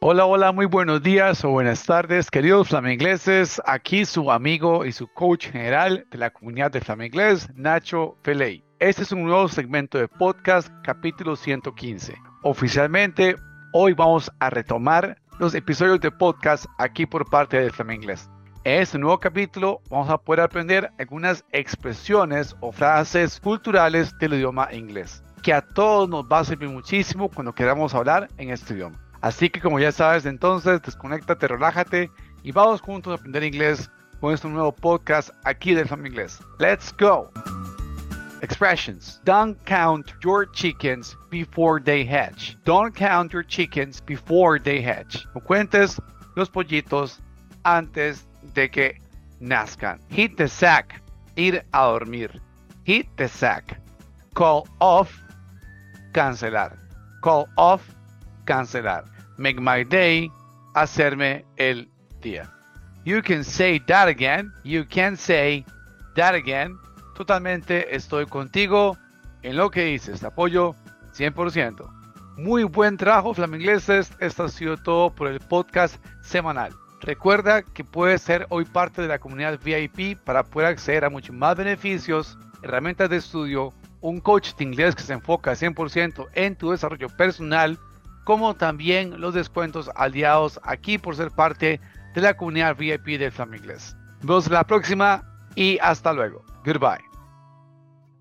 Hola, hola, muy buenos días o buenas tardes, queridos flamingleses. Aquí su amigo y su coach general de la comunidad de flaminglés, Nacho Feley. Este es un nuevo segmento de podcast, capítulo 115. Oficialmente, hoy vamos a retomar los episodios de podcast aquí por parte de Flaminglés. En este nuevo capítulo vamos a poder aprender algunas expresiones o frases culturales del idioma inglés, que a todos nos va a servir muchísimo cuando queramos hablar en este idioma. Así que como ya sabes, entonces desconéctate, relájate y vamos juntos a aprender inglés con este nuevo podcast aquí del Flam Inglés. Let's go! Expressions. Don't count your chickens before they hatch. Don't count your chickens before they hatch. No cuentes los pollitos antes de que nazcan. Hit the sack. Ir a dormir. Hit the sack. Call off. Cancelar. Call off cancelar. Make my day, hacerme el día. You can say that again. You can say that again. Totalmente estoy contigo en lo que dices. Te apoyo 100%. Muy buen trabajo, flamingleses. Esto ha sido todo por el podcast semanal. Recuerda que puedes ser hoy parte de la comunidad VIP para poder acceder a muchos más beneficios, herramientas de estudio, un coach de inglés que se enfoca 100% en tu desarrollo personal como también los descuentos aliados aquí por ser parte de la comunidad VIP de Flamingles. Nos vemos la próxima y hasta luego. Goodbye.